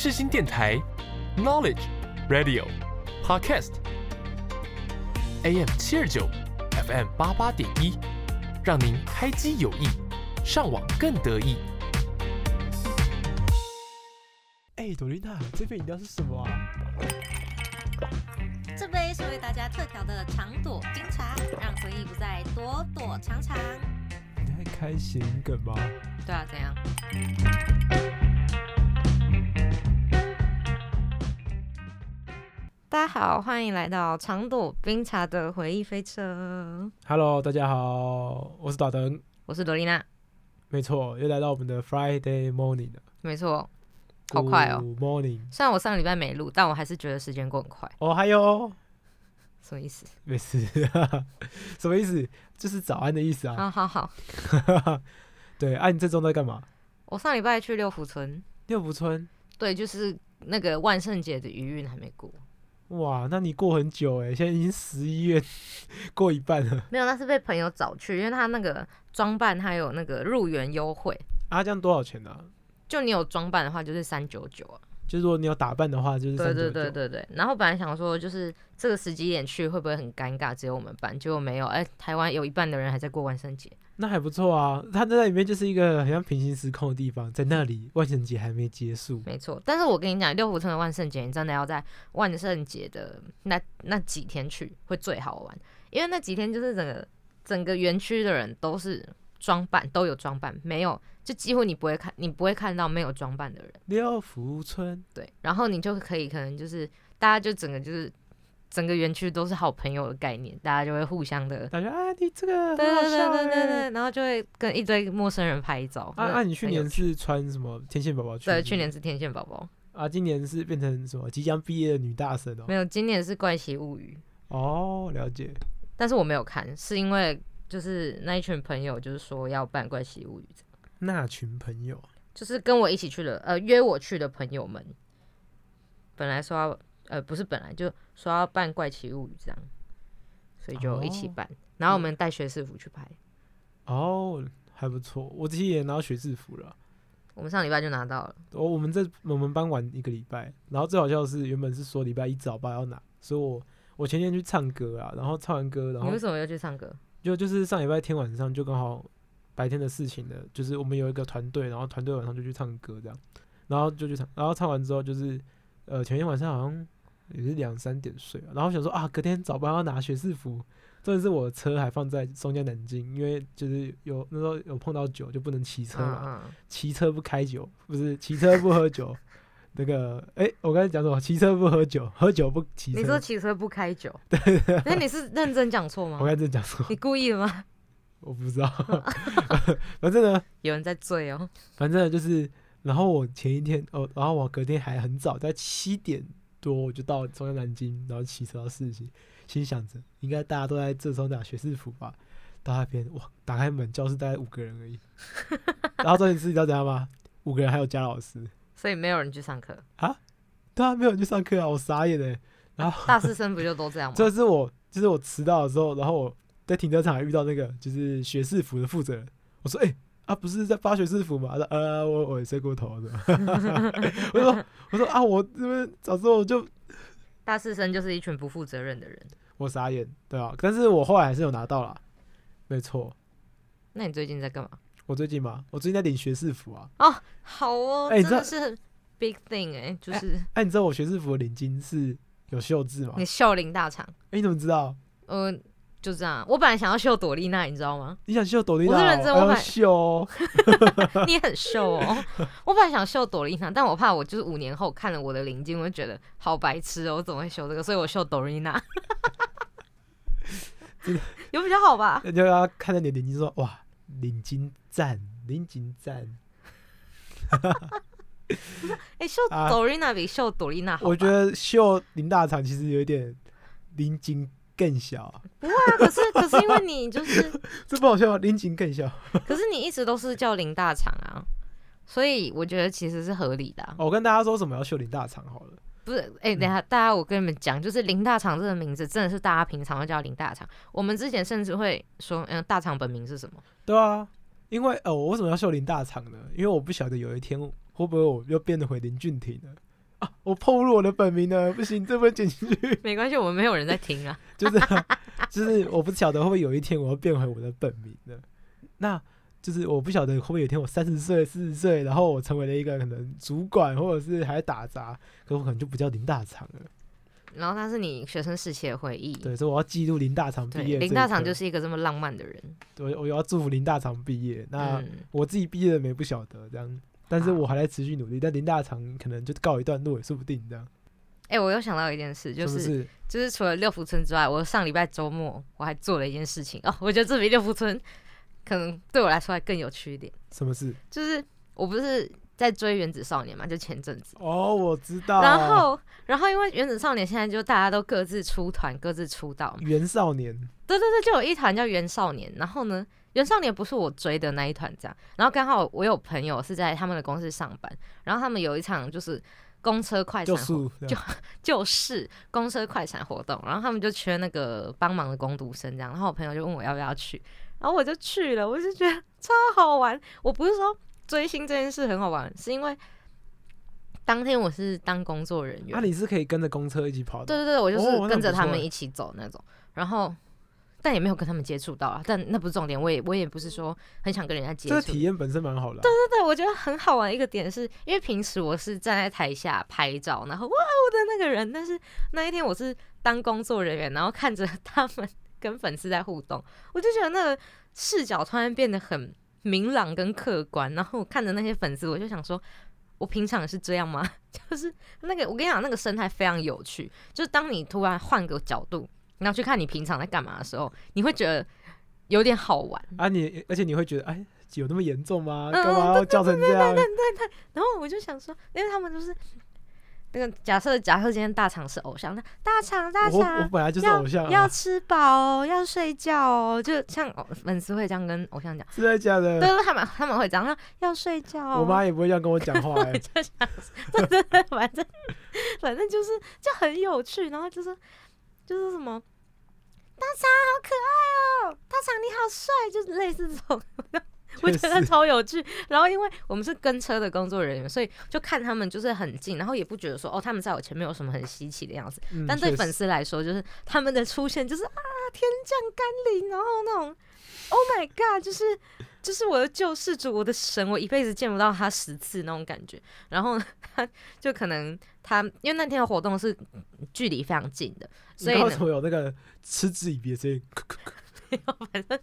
世新电台，Knowledge Radio Podcast AM 七二九，FM 八八点一，让您开机有益，上网更得意。哎，朵琳娜，这杯饮料是什么啊？这杯是为大家特调的长朵冰茶，让回忆不再躲躲藏藏。你在开谐音梗吗？对啊，怎样？好，欢迎来到长朵冰茶的回忆飞车。Hello，大家好，我是大灯。我是朵丽娜，没错，又来到我们的 Friday morning 了。没错，好快哦。Good morning，虽然我上个礼拜没录，但我还是觉得时间过很快。哦，还有，什么意思？没事，什么意思？就是早安的意思啊。好好好，对，啊，你这周在干嘛？我上礼拜去六福村，六福村。对，就是那个万圣节的余韵还没过。哇，那你过很久哎，现在已经十一月过一半了。没有，那是被朋友找去，因为他那个装扮还有那个入园优惠，啊，这样多少钱呢、啊？就你有装扮的话就是三九九啊。就是如果你有打扮的话，就是对对399对对对。然后本来想说，就是这个时机点去会不会很尴尬，只有我们班，结果没有。哎，台湾有一半的人还在过万圣节。那还不错啊。它在那里面就是一个很像平行时空的地方，在那里万圣节还没结束。没错，但是我跟你讲，六福村的万圣节，你真的要在万圣节的那那几天去，会最好玩，因为那几天就是整个整个园区的人都是装扮，都有装扮，没有就几乎你不会看，你不会看到没有装扮的人，六福村，对，然后你就可以可能就是大家就整个就是整个园区都是好朋友的概念，大家就会互相的。大家啊，你这个对对对对对对，然后就会跟一堆陌生人拍照。啊啊！你去年是穿什么天线宝宝去？对，去年是天线宝宝，啊，今年是变成什么即将毕业的女大神哦没。有，今年是怪奇物语。哦，了解。但是我没有看，是因为就是那一群朋友就是说要办怪奇物语，那群朋友，就是跟我一起去的，呃，约我去的朋友们，本来说要，呃，不是本来就说要办怪奇物语这样，所以就一起哦办，然后我们带学士服去拍，哦，还不错。我自己也拿到学士服了。我们上礼拜就拿到了，我我们这我们班玩一个礼拜，然后最好笑的是，原本是说礼拜一早八要拿，所以我我前天去唱歌啊，然后唱完歌，然后你为什么要去唱歌？就就是上礼拜天晚上就刚好白天的事情的，就是我们有一个团队，然后团队晚上就去唱歌这样，然后就去唱，然后唱完之后就是呃前天晚上好像也是两三点睡啊，然后想说啊隔天早班要拿学士服，真的是我的车还放在松江南京，因为就是有那时候有碰到酒就不能骑车嘛，嗯嗯，骑车不开酒，不是骑车不喝酒。那个，哎、我刚才讲什么？骑车不喝酒，喝酒不骑车。你说骑车不开酒，对，那你是认真讲错吗我？刚才讲错？你故意的吗？我不知道。反正呢，有人在醉哦，反正就是，然后我前一天哦，然后我隔天还很早，在七点多我就到中央南京，然后骑车到市区，心想着应该大家都在这时候拿学士服吧。到那边哇，打开门，教室大概五个人而已。然后重点是你知道怎样吗？五个人还有加老师。所以没有人去上课啊。对啊，没有人去上课啊，我傻眼哎。然后大四生不就都这样吗？这是我，就是我迟到的时候，然后我在停车场还遇到那个就是学士服的负责人，我说：“哎、啊，不是在发学士服吗？”他说：“呃，我我也睡过头的。” 我说：“我说啊，我这边早知道我就 大四生就是一群不负责任的人。我傻眼，对啊，但是我后来还是有拿到啦，没错。那你最近在干嘛？我最近嘛，我最近在领学士服啊。哦好哦，真哎你知道的是 big thing 哎、就是哎、你知道我学士服的领巾是有绣字吗？哎、你秀林大厂，你怎么知道？呃，就这样。我本来想要秀朵丽娜，你知道吗？你想秀朵丽娜？我是认真我买秀哦。你很秀哦。我本来想秀朵丽娜，但我怕我就是五年后看了我的领巾，我就觉得好白痴哦，我怎么会秀这个？所以我秀朵丽娜。有比较好吧？人家要看到你的领巾说：“哇，领巾赞，领巾赞。”哎、秀啊朵丽娜比秀朵丽娜好吧。我觉得秀林大厂其实有点领巾更小，不会啊，可是 可是因为你就是，这不好笑吗？领巾更小。可是你一直都是叫林大厂啊，所以我觉得其实是合理的啊、哦我跟大家说什么要秀林大厂好了。不是，哎、等一下，大家我跟你们讲，就是林大厂这个名字真的是大家平常会叫林大厂。我们之前甚至会说，嗯，大厂本名是什么？对啊，因为呃，我为什么要秀林大厂呢？因为我不晓得有一天会不会我又变得回林俊廷了。我透露我的本名了，不行，这不能剪进去。没关系，我们没有人在听啊。就是就是我不晓得会不会有一天我要变回我的本名的，那就是我不晓得会不会有一天我三十岁、四十岁，然后我成为了一个可能主管，或者是还打杂，可我可能就不叫林大厂了。然后他是你学生时期的回忆，对，所以我要记录林大厂毕，业。林大厂就是一个这么浪漫的人。对，我要祝福林大厂毕业。那嗯，我自己毕业了没不晓得这样，但是我还在持续努力。但林大长可能就告一段落也说不定这样。哎、我又想到一件事，就是？就是除了六福村之外，我上礼拜周末我还做了一件事情哦，我觉得这比六福村可能对我来说还更有趣一点，什么事？就是我不是在追《原子少年》嘛，就前阵子，哦，我知道。然后然后因为《原子少年》现在就大家都各自出团，各自出道，原少年。对对对，就有一团叫原少年，然后呢，原少年不是我追的那一团，这样，然后刚好我有朋友是在他们的公司上班，然后他们有一场就是公车快闪，就就 就是公车快闪活动，然后他们就缺那个帮忙的工读生这样，然后我朋友就问我要不要去，然后我就去了，我就觉得超好玩。我不是说追星这件事很好玩，是因为当天我是当工作人员，啊，你是可以跟着公车一起跑的。对对对，我就哦是跟着他们一起走那种，然后但也没有跟他们接触到啊，但那不是重点，我也我也不是说很想跟人家接触。这个体验本身蛮好的啊、对对，我觉得很好玩一个点是，因为平时我是站在台下拍照，然后哇我的那个人，但是那一天我是当工作人员，然后看着他们跟粉丝在互动，我就觉得那个视角突然变得很明朗跟客观，然后我看着那些粉丝，我就想说。我平常也是这样吗？就是那个，我跟你讲，那个生态非常有趣。就是当你突然换个角度，然后去看你平常在干嘛的时候，你会觉得有点好玩。啊你，而且你会觉得，哎，有那么严重吗？嗯干嘛要叫成这样？对对对然后我就想说，因为他们就是那个假设，假设今天大厂是偶像，那大厂大我我厂本来就是要偶像、要啊，吃饱哦，要睡觉哦，就像粉丝会这样跟偶像讲，是在假的。对对，他们他们会这样，那要睡觉哦。我妈也不会这样跟我讲话、哎，就想说，对对对，反正反正就是就很有趣，然后就是就是什么大厂好可爱哦，大厂你好帅，就是类似这种，我觉得超有趣。然后因为我们是跟车的工作人员，所以就看他们就是很近，然后也不觉得说哦他们在我前面有什么很稀奇的样子。嗯但对粉丝来说，就是他们的出现就是啊天降甘霖，然后那种 Oh my God，就是就是我的救世主，我的神，我一辈子见不到他十次那种感觉。然后呢，他就可能他因为那天的活动是距离非常近的，所以呢你刚刚怎么有那个嗤之以鼻的声音？没有，反正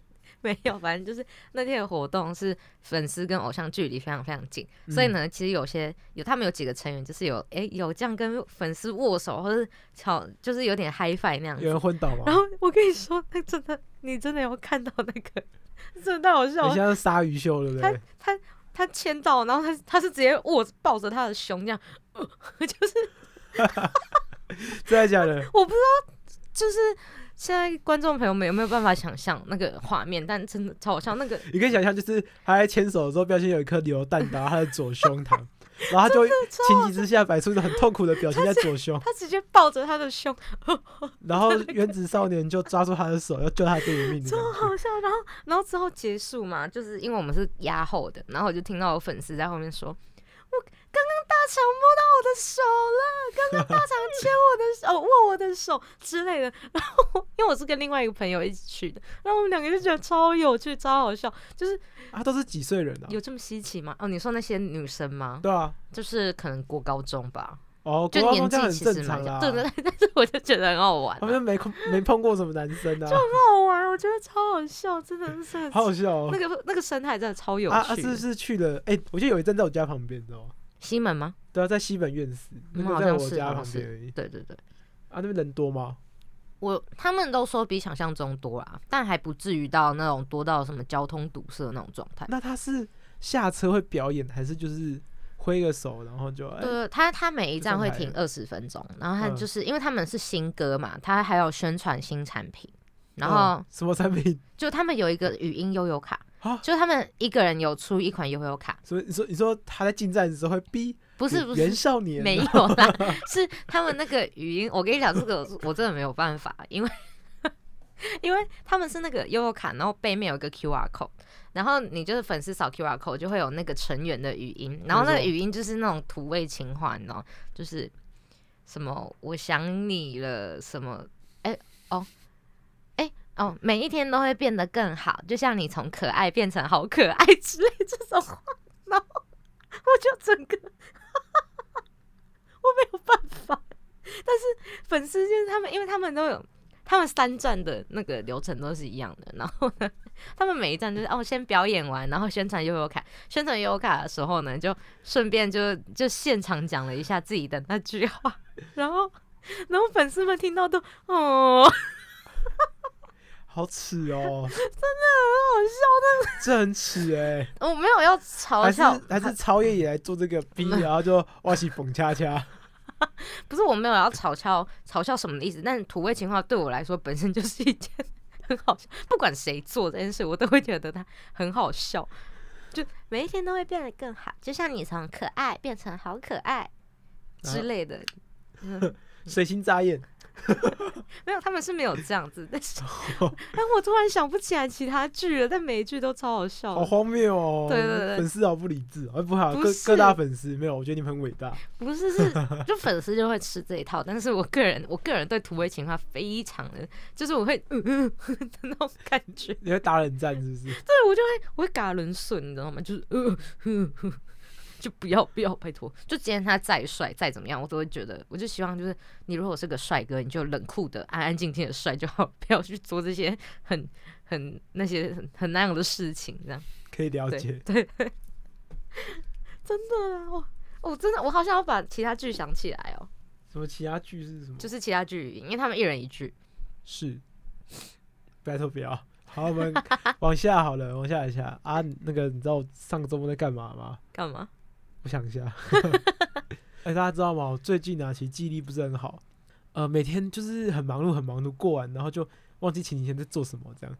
没有，反正就是那天的活动是粉丝跟偶像距离非常非常近，所以呢，其实有些有他们有几个成员就是有诶、有这样跟粉丝握手，或者巧就是有点嗨 i 那样子有。人昏倒吗？然后我跟你说，那真的，你真的要看到那个，真的太好笑了。你现在是鲨鱼秀，对不对？他他他签到，然后他他是直接握抱着他的胸这样，就是 真的假的？我不知道，就是现在观众朋友们有没有办法想象那个画面？但真的超好笑，那个你可以想象，就是他在牵手的时候，不小心有一颗榴弹打到他的左胸膛，然后他就情急之下摆出一个很痛苦的表情在左胸，他直接抱着他的胸，然后 原子少年就抓住他的手，要救他这一命的超。好笑。然后然后之后结束嘛，就是因为我们是压后的，然后我就听到有粉丝在后面说。我刚刚大肠摸到我的手了，刚刚大肠牵我的手、握我的手之类的。然后因为我是跟另外一个朋友一起去的，然后我们两个就觉得超有趣、超好笑。就是啊都是几岁人啊？有这么稀奇吗？哦，你说那些女生吗？对啊，就是可能过高中吧，哦，就年纪很其实蛮正常对对对，但是我就觉得很好玩、啊，他们没碰没碰过什么男生啊，就很好玩，我觉得超好笑，真的是很好好笑哦那。个那个生态真的超有趣的。啊啊，是是去了，哎，我记得有一站在我家旁边，你知道吗？西门吗？对啊，在西门院士，那嗯好个在我家旁边而已。对对对，啊，那边人多吗？我他们都说比想象中多啦，但还不至于到那种多到什么交通堵塞那种状态。那他是下车会表演，还是就是挥个手，然后就哎？对，他他每一站会停二十分钟，然后他嗯就是、因为他们是新歌嘛，他还有宣传新产品，然嗯后什么产品？就他们有一个语音悠游卡，啊？就他们一个人有出一款悠游卡，所以你说你说他在进站的时候会逼不是不是。元少年没有啦，是他们那个语音。我跟你讲，这个我真的没有办法，因为 因为他们是那个悠悠卡，然后背面有一个 Q R code，然后你就是粉丝扫 Q R code 就会有那个成员的语音，然后那个语音就是那种土味情话，你知道吗，就是什么我想你了，什么哎、哦哎、哦，每一天都会变得更好，就像你从可爱变成好可爱之类这种话，然后我就整个我没有办法，但是粉丝就是他们，因为他们都有。他们三站的那个流程都是一样的，然后呢，他们每一站就是哦，先表演完，然后宣传悠悠卡。宣传悠悠卡的时候呢，就顺便就就现场讲了一下自己的那句话，然后然后粉丝们听到都哦，好耻哦，真的很好笑这很耻哎、的。我没有要嘲笑，还是超越也来做这个逼，然后就哇起蹦恰恰。不是我没有要嘲笑嘲笑什么的意思，但是土味情话对我来说本身就是一件很好笑，不管谁做这件事，我都会觉得它很好笑。就每一天都会变得更好，就像你从可爱变成好可爱之类的。嗯水星眨眼，没有，他们是没有这样子，但是，但我突然想不起来其他剧了，但每一句都超好笑。好荒谬哦！对对对粉丝好不理智哦，哎不好，各各大粉丝没有，我觉得你们很伟大。不是是，就粉丝就会吃这一套，但是我个人，我个人对土味情话非常的，就是我会嗯嗯 的那种感觉，你会打冷战是不是？对我就会我会嘎伦顺，你知道吗？就是呃呵呵就不要不要，拜托，就今天他再帅再怎么样，我都会觉得，我就希望就是你如果是个帅哥，你就冷酷的安安静静的帅就好，不要去做这些很很那些很很那样的事情，这样。可以了解。对对，真的啊，我我真的我好想要把其他剧想起来哦，什么其他剧是什么？就是其他剧，因为他们一人一句。是，拜托不要。好，我们 往下好了，往下一下啊。那个你知道我上个周末在干嘛吗？干嘛？我想一下。哎、大家知道吗？我最近啊，其实记忆力不是很好，呃，每天就是很忙碌，很忙碌，过完然后就忘记前几天在做什么，这样。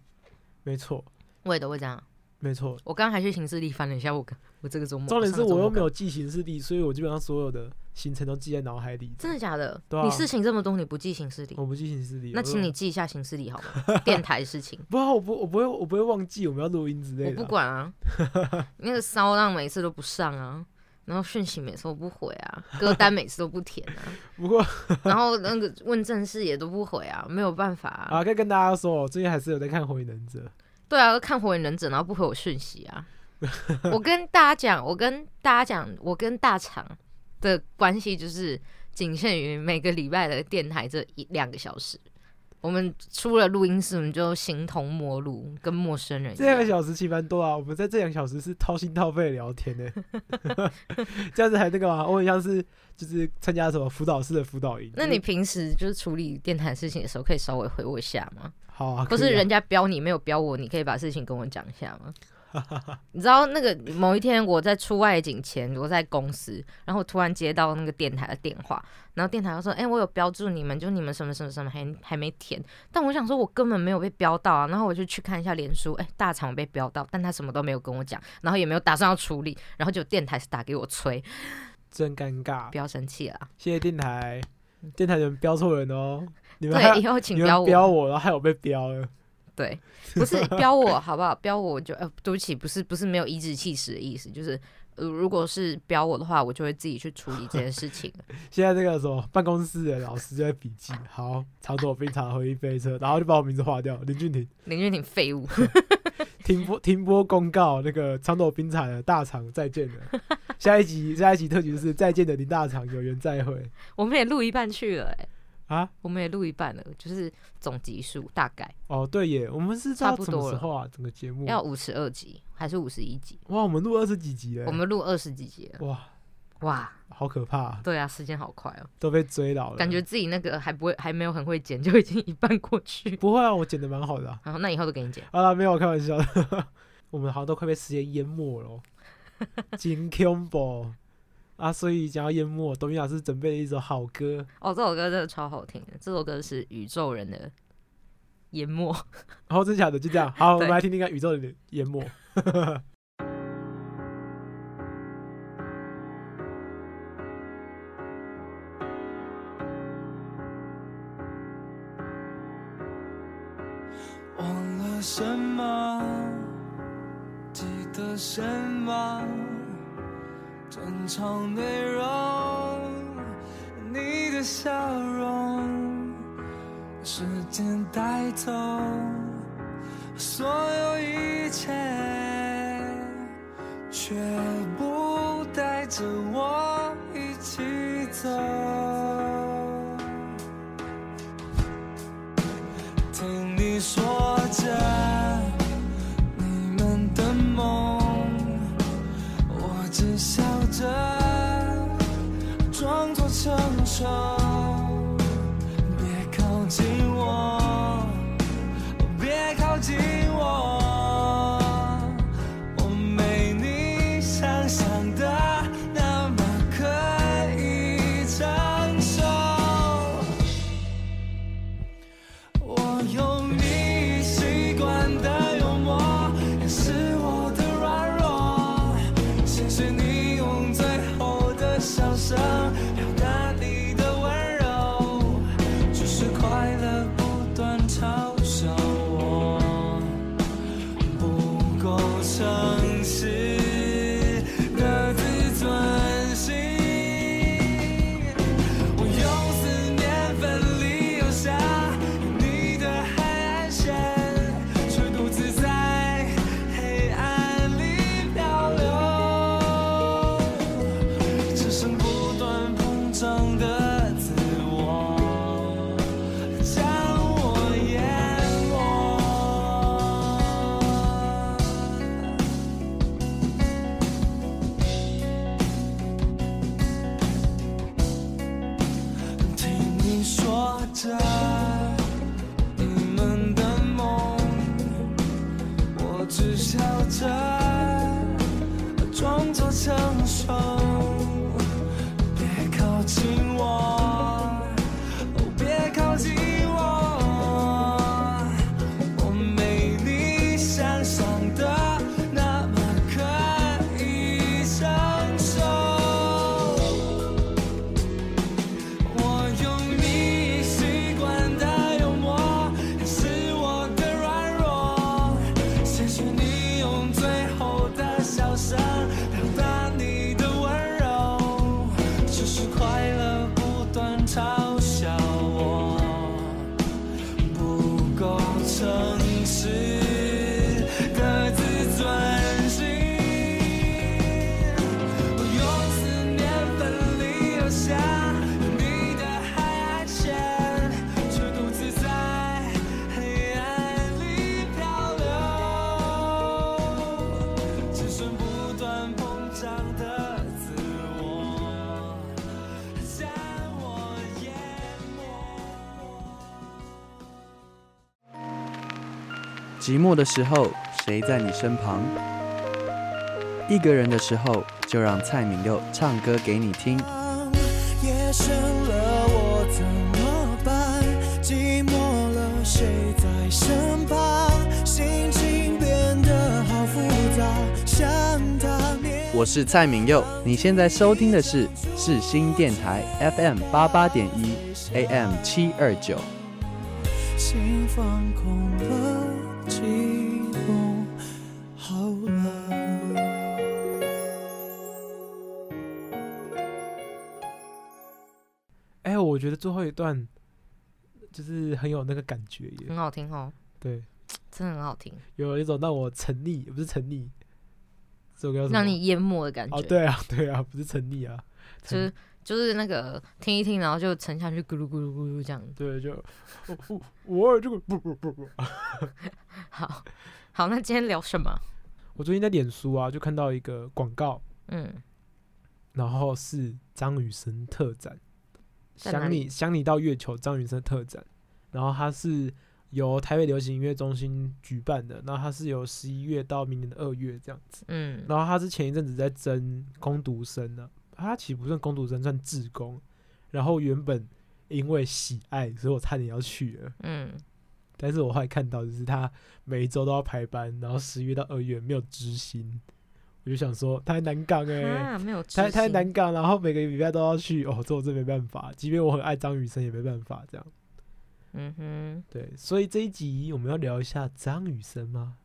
没错，我也都会这样。没错。我刚刚还去行事历翻了一下我刚我这个周末，重点是我又没有。记行事历，所以我基本上所有的行程都记在脑海里。真的假的？对啊你事情这么多，你不记行事历？我不记行事历。那请你记一下行事历好吗？电台事情不啊，我不，我不会，我不会忘记我们要录音之类的。我不。管啊，那个骚浪每次都不上啊，然后讯息每次都不回啊，歌单每次都不填啊，不过然后那个问正事也都不回啊，没有办法啊。啊，该跟大家说，我最近还是有在看《火影忍者》。对啊，看火影忍者，然后不回我讯息啊。我跟大家讲，我跟大家讲，我跟大厂的关系就是仅限于每个礼拜的电台这一两个小时。我们出了录音室，我们就形同陌路，跟陌生人这两个。小时其实蛮多啊，我们在这两个小时是掏心掏肺的聊天呢、这样子还那个吗？我很像是就是参加什么辅导室的辅导营。那你平时就是处理电台事情的时候，可以稍微回我一下吗？好啊，或可以啊是人家标你没有标我，你可以把事情跟我讲一下吗？你知道那个某一天我在出外景前，我在公司，然后突然接到那个电台的电话，然后电台就说：“哎、我有标注你们，就你们什么什么什么还还没填。”但我想说，我根本没有被标到啊。然后我就去看一下脸书，哎、大厂被标到，但他什么都没有跟我讲，然后也没有打算要处理，然后就电台是打给我催，真尴尬不。要生气了。谢谢电台，电台有人标错人哦，你们对，以后请标我。标我，然后害我被标了。对，不是标我好不好？标我就呃，对不起，不是不是没有颐指气使的意思，就是呃，如果是标我的话，我就会自己去处理这件事情。现在这个什么办公室的老师就在笔记，好，长左冰茶回忆飞车，然后就把我名字划掉，林俊廷。林俊廷废物，停播停播公告，那个长斗冰茶的大厂再见了。下一集下一集特辑就是再见的林大厂，有缘再会我们也录一半去了、欸，啊！我们也录一半了，就是总集数大概哦，对耶，我们是差不多了么时候啊？整个节目要五十二集还是五十一集？哇，我们录二十几集了，我们录二十几集了，哇，哇，好可怕啊、对啊，时间好快哦，都被追老了。感觉自己那个还不会还没有很会剪，就已经一半过去。不会啊，我剪的蛮好的、啊。然后那以后都给你剪，好了，没有开玩笑的，我们好像都快被时间淹没了哦，真恐怖啊！所以讲到淹没，董明老师准备了一首好歌，哦，这首歌真的超好听的，这首歌是宇宙人的淹没。然 后真假的就这样。好，我们对来听听看宇宙人的淹没。忘了什么，记得什么，争吵内容，你的笑容，时间带走所有一切，却不带走。成只笑着寂寞的时候，谁在你身旁？一个人的时候，就让蔡敏佑唱歌给你听。夜深了，我怎么办？寂寞了，谁在身旁？心情变得好复杂，想他。我是蔡敏佑，你现在收听的是世新电台 FM 八八点一 AM 七二九。心放空了，哎、我觉得最后一段就是很有那个感觉耶，很好听哦，对，真的很好听，有一种让我沉溺，不是沉溺，这首歌让你淹没的感觉。哦，对啊，对啊，不是沉溺啊，就是就是那个听一听，然后就沉下去，咕噜咕噜咕噜这样。对，就我我这个不不不不，好，好，那今天聊什么？我最近在脸书啊，就看到一个广告，嗯，然后是张雨生特展，想你想你到月球张雨生特展，然后它是由台北流行音乐中心举办的，然后它是由十一月到明年的二月这样子，嗯，然后他是前一阵子在争攻读生呢、他其实不算攻读生，算志工，然后原本因为喜爱，所以我差点要去了，嗯，但是我后来看到就是他每一周都要排班，然后十一月到二月没有知薪，我就想说他在南港哎、啊，没有他他在知心南港，然后每个礼拜都要去，哦，这我真没办法，即便我很爱张雨生也没办法这样。嗯哼，对，所以这一集我们要聊一下张雨生吗？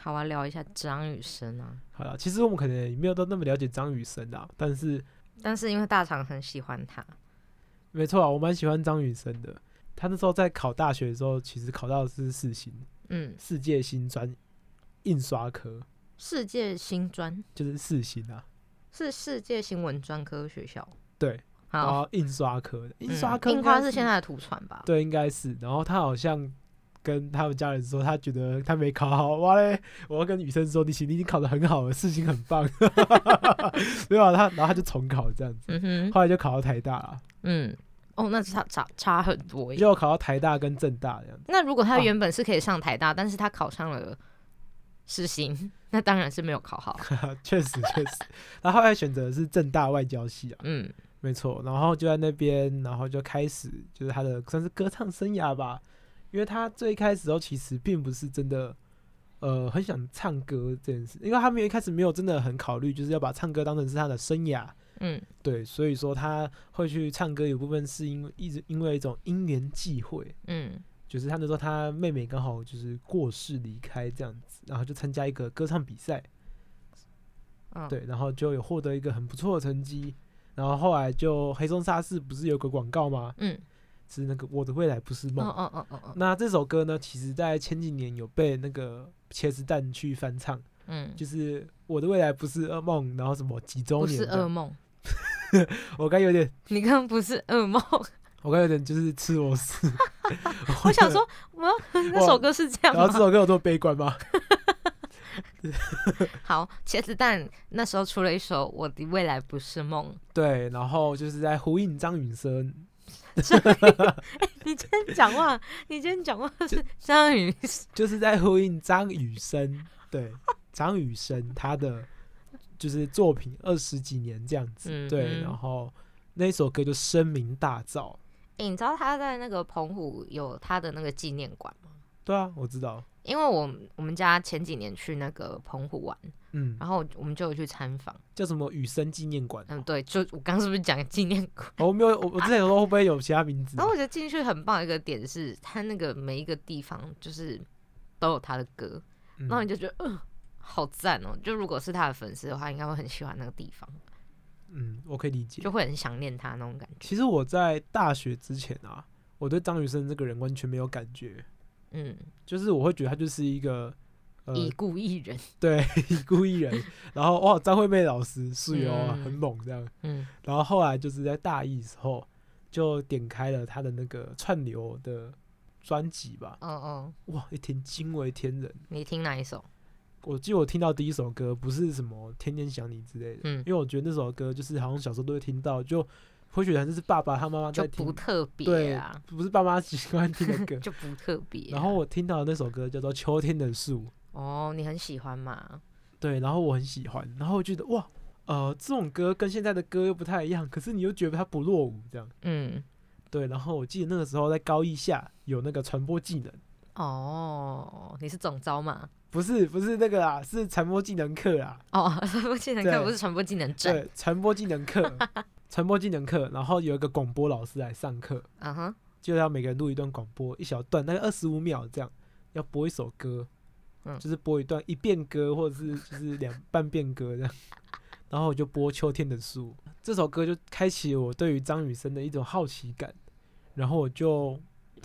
好啊，聊一下张雨生啊。好了，其实我们可能也没有到那么了解张雨生啊，但是但是因为大厂很喜欢他，没错啊，我蛮喜欢张雨生的。他那时候在考大学的时候，其实考到的是四星嗯，世界新专印刷科，世界新专就是四星啊。是世界新闻专科学校。对，然好，后印刷科的印嗯刷科、印花是现在的图传吧？对，应该是。然后他好像跟他们家人说，他觉得他没考好，哇嘞！我要跟女生说，你行，你已经考得很好了，事情很棒。没有啊他，然后他就重考这样子，嗯哼，后来就考到台大了，嗯，哦，那差差差很多耶。就考到台大跟正大这样子。那如果他啊原本是可以上台大，但是他考上了世新，那当然是没有考好。确实确实，然后后来选择的是正大外交系啊，嗯没错。然后就在那边，然后就开始就是他的算是歌唱生涯吧，因为他最开始的时候其实并不是真的。呃，很想唱歌这件事，因为他们一开始没有真的很考虑，就是要把唱歌当成是他的生涯，嗯对，所以说他会去唱歌，有部分是因为一直因为一种因缘际会，嗯就是他那时候他妹妹刚好就是过世离开这样子，然后就参加一个歌唱比赛，嗯，对，然后就有获得一个很不错的成绩，然后后来就黑松沙士不是有个广告吗？嗯，是那个我的未来不是哦梦。哦哦哦哦，那这首歌呢，其实在前几年有被那个茄子蛋去翻唱，嗯，就是我的未来不是噩梦，然后什么几周年不是噩梦，我刚有点，你刚刚不是噩梦，我刚有点就是吃螺丝。我想说，我那首歌是这样然后这？首歌有多悲观吗？好，茄子蛋那时候出了一首《我的未来不是梦对，然后就是在呼应张雨生，》。你今天讲话，你今天讲话是张宇，就是在呼应张雨生，对，张雨生他的就是作品二十几年这样子，嗯对，然后那首歌就声名大噪，欸你知道他在那个澎湖有他的那个纪念馆吗？对啊，我知道，因为我我们家前几年去那个澎湖玩，嗯，然后我们就有去参访。叫什么雨生纪念馆，嗯，对，就我刚刚是不是讲纪念馆？哦我没有，我我之前有说会不会有其他名字然，后我觉得进去很棒的一个点是，他那个每一个地方就是都有他的歌，嗯然后你就觉得，嗯、好赞哦！就如果是他的粉丝的话，应该会很喜欢那个地方，嗯，我可以理解就。会很想念他那种感觉。其实我在大学之前啊，我对张雨生这个人完全没有感觉，嗯，就是我会觉得他就是一个。呃，已故艺人，对，已故艺人，然后哇，张惠妹老师是有啊，嗯很猛这样。嗯然后后来就是在大一时候，就点开了他的那个串流的专辑吧，嗯嗯，哇，一听惊为天人。你听哪一首？我记得我听到第一首歌不是什么《天天想你》之类的，嗯因为我觉得那首歌就是好像小时候都会听到，就会觉得这是爸爸他妈妈在听不，特别对啊，，不是爸妈喜欢听的歌。就不特别啊、然后我听到的那首歌叫做《秋天的树》，哦，你很喜欢嘛？对，然后我很喜欢，然后我觉得哇，呃，这种歌跟现在的歌又不太一样，可是你又觉得它不落伍这样。嗯，对，然后我记得那个时候在高一下有那个传播技能，哦，你是总招嘛？不是不是那个啊，是传播技能课啊，哦，传播技能课对。不是传播技能证。对，传播技能课，传播技能课，然后有一个广播老师来上课，嗯哼，就要每个人录一段广播，一小段，大概二十五秒这样，要播一首歌，嗯。就是播一段一遍歌，或者是 就是两半遍歌这样。然后我就播《秋天的树》这首歌，就开启了我对于张雨生的一种好奇感，然后我就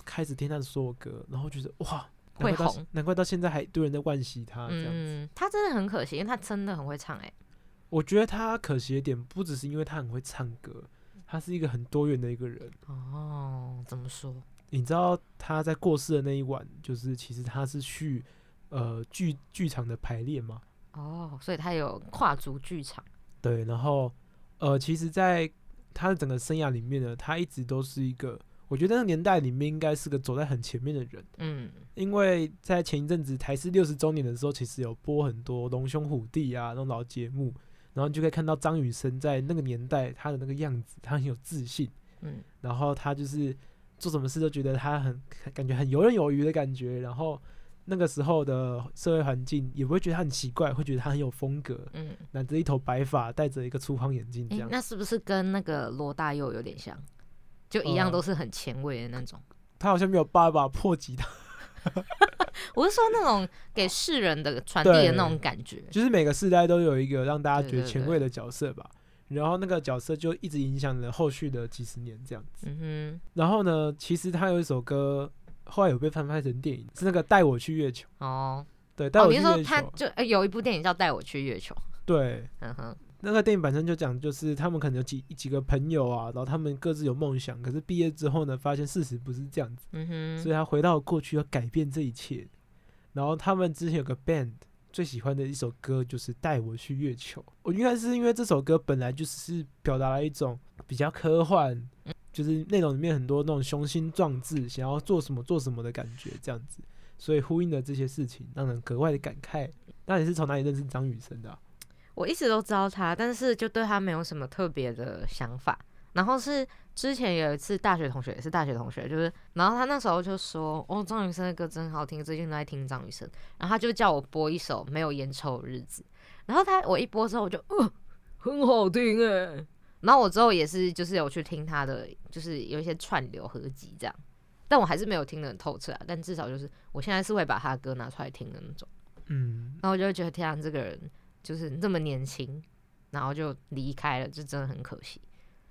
开始听他的所有歌，然后觉得哇，会红难怪到现在还一堆人在惋惜他这样子。嗯，他真的很可惜，因为他真的很会唱哎、我觉得他可惜的点不只是因为他很会唱歌，他是一个很多元的一个人。哦，怎么说？你知道他在过世的那一晚，就是其实他是去呃剧剧场的排练嘛？哦，所以他有跨足剧场。对，然后呃，其实，在他的整个生涯里面呢，他一直都是一个，我觉得那个年代里面应该是个走在很前面的人，嗯因为在前一阵子台视六十周年的时候，其实有播很多龙兄虎弟啊那种老节目，然后你就可以看到张雨生在那个年代他的那个样子，他很有自信，嗯然后他就是做什么事都觉得他很感觉很游刃有余的感觉，然后那个时候的社会环境也不会觉得他很奇怪，会觉得他很有风格，嗯，染着一头白发，戴着一个粗框眼镜这诶，样。那是不是跟那个罗大佑有点像？就一样哦都是很前卫的那种。他好像没有办法破吉他，我是说那种给世人的传递的那种感觉。就是每个世代都有一个让大家觉得前卫的角色吧。然后那个角色就一直影响了后续的几十年这样子。嗯然后呢，其实他有一首歌后来有被翻拍成电影，是那个《带我去月球》。哦，对，带哦，我你是说去月球。他就、呃有一部电影叫《带我去月球》，对，嗯哼，那个电影本身就讲，就是他们可能有几几个朋友啊，然后他们各自有梦想，可是毕业之后呢，发现事实不是这样子，嗯，所以他回到过去要改变这一切。然后他们之前有个 band 最喜欢的一首歌就是《带我去月球》，我应该是因为这首歌本来就是表达了一种比较科幻，就是内容里面很多那种雄心壮志，想要做什么做什么的感觉，这样子，所以呼应的这些事情，让人格外的感慨。那你是从哪里认识张雨生的啊、我一直都知道他，但是就对他没有什么特别的想法。然后是之前有一次大学同学，也是大学同学，就是然后他那时候就说：“哦，张雨生的歌真好听，最近都在听张雨生。”然后他就叫我播一首《没有烟抽的日子》，然后他我一播之后我就，呃，很好听哎。然后我之后也是就是有去听他的，就是有一些串流合集这样，但我还是没有听得很透彻啊。但至少就是我现在是会把他的歌拿出来听的那种。嗯，然后我就会觉得天啊，这个人就是这么年轻，然后就离开了，就真的很可惜。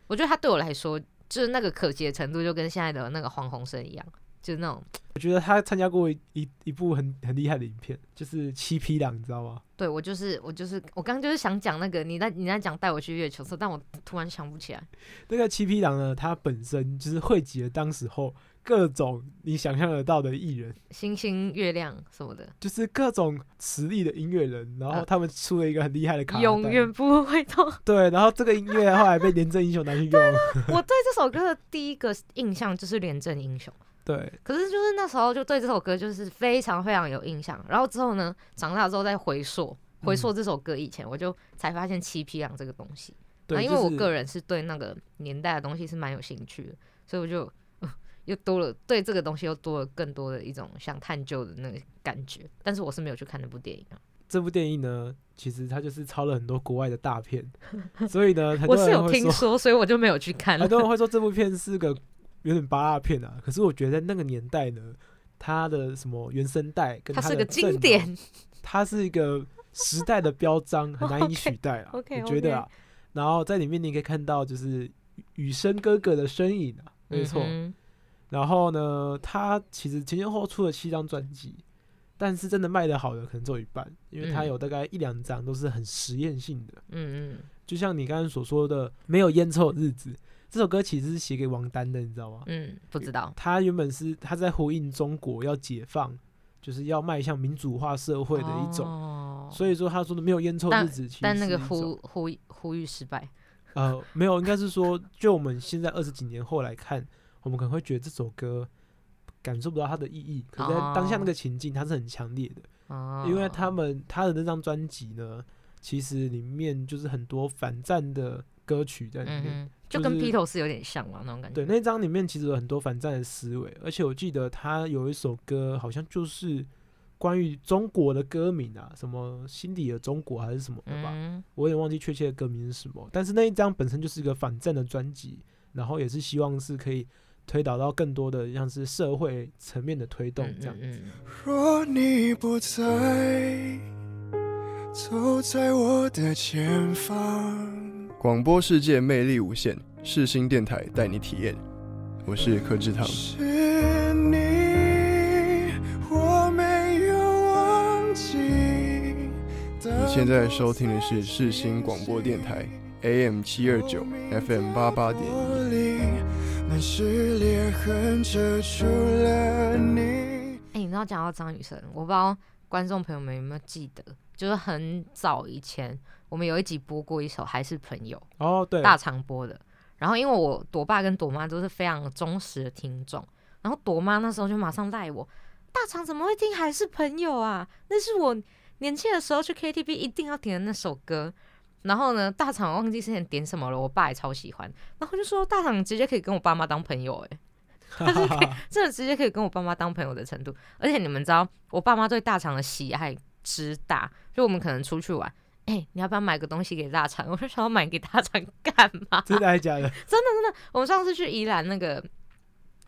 我觉得他对我来说，就是那个可惜的程度，就跟现在的那个黄鸿升一样，就是那种我觉得他参加过一一一部很很厉害的影片，就是《七匹狼》，你知道吗？对我就是我就是我刚刚就是想讲那个你在你在讲带我去月球但我突然想不起来。那个《七匹狼》呢，它本身就是汇集了当时候各种你想象得到的艺人，星星、月亮什么的，就是各种实力的音乐人，然后呃。他们出了一个很厉害的卡带永远不会动。对，然后这个音乐后来被廉政英雄拿去用，我 对这首歌的第一个印象就是廉政英雄。对，可是就是那时候就对这首歌就是非常非常有印象，然后之后呢，长大之后再回溯回溯这首歌以前，我就才发现七匹狼这个东西。对，啊，因为我个人是对那个年代的东西是蛮有兴趣的，所以我就、呃又多了对这个东西又多了更多的一种想探究的那个感觉。但是我是没有去看那部电影啊，这部电影呢，其实它就是抄了很多国外的大片，所以呢，很我是有听说，所以我就没有去看 了很。多人会说这部片是个有点八大片啊。可是我觉得在那个年代呢，它的什么原声带跟的它是个经典，它是一个时代的标章，很难以 取代啊。OK，我觉得啊，然后在里面你可以看到就是雨生哥哥的身影啊，没错。嗯然后呢，他其实前前后后出了七张专辑，但是真的卖的好的可能只有一半，因为他嗯有大概一两张都是很实验性的，嗯嗯就像你刚刚所说的《没有烟抽的日子》这首歌其实是写给王丹的，你知道吗？嗯，不知道。他原本是他在呼应中国要解放，就是要迈向民主化社会的一种，哦所以说他说的没有烟抽日子，其实但那个是呼呼呼吁失败。呃没有，应该是说就我们现在二十几年后来看，我们可能会觉得这首歌感受不到它的意义，可是在当下那个情境它是很强烈的，哦，因为他们他的那张专辑呢，其实里面就是很多反战的歌曲在里面。嗯，就就是跟披头士有点像嘛，那种感觉。对，那张里面其实有很多反战的思维，而且我记得他有一首歌，好像就是关于中国的歌名啊，什么心底的中国还是什么的吧，嗯我有点忘记确切的歌名是什么。但是那一张本身就是一个反战的专辑，然后也是希望是可以推导到更多的像是社会层面的推动嗯这样。嗯嗯若你不在，走在我的前方。广播世界魅力无限，世新电台带你体验。我是柯志堂。是你，我没有忘记。你现在收听的是世新广播电台 AM 七二九 FM 八八点一。一，满是裂痕遮住了你。哎、你知道讲到张雨生，我不知道观众朋友们有没有记得，就是很早以前我们有一集播过一首《还是朋友》，哦，对，大长播的。然后因为我朵爸跟朵妈都是非常忠实的听众，然后朵妈那时候就马上赖我，大长怎么会听《还是朋友》啊？那是我年轻的时候去 KTV 一定要点的那首歌。然后呢，大厂忘记之前点什么了，我爸也超喜欢。然后就说，大厂直接可以跟我爸妈当朋友、欸，哈哈哈，真的直接可以跟我爸妈当朋友的程度。而且你们知道，我爸妈对大肠的喜爱之大，就我们可能出去玩，哎、你要不要买个东西给大肠？我就想要买给大肠干嘛？真的还假 的？我们上次去宜兰那个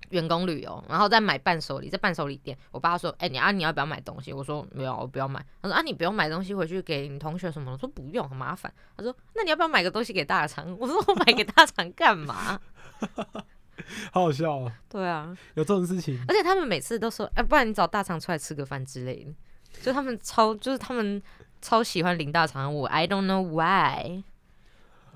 员工旅游，然后再买伴手礼，在伴手礼店，我爸说：“哎、你啊，你要不要买东西？”我说：“没有，我不要买。”他说：“啊，你不用买东西回去给你同学什么的？”我说：“不用，很麻烦。”他说：“那你要不要买个东西给大肠？”我说：“我买给大肠干嘛 好好笑哦，？”对啊，有这种事情。而且他们每次都说：“哎、不然你找大肠出来吃个饭之类的。”就他们超，就是他们超喜欢林大肠，我 I don't know why。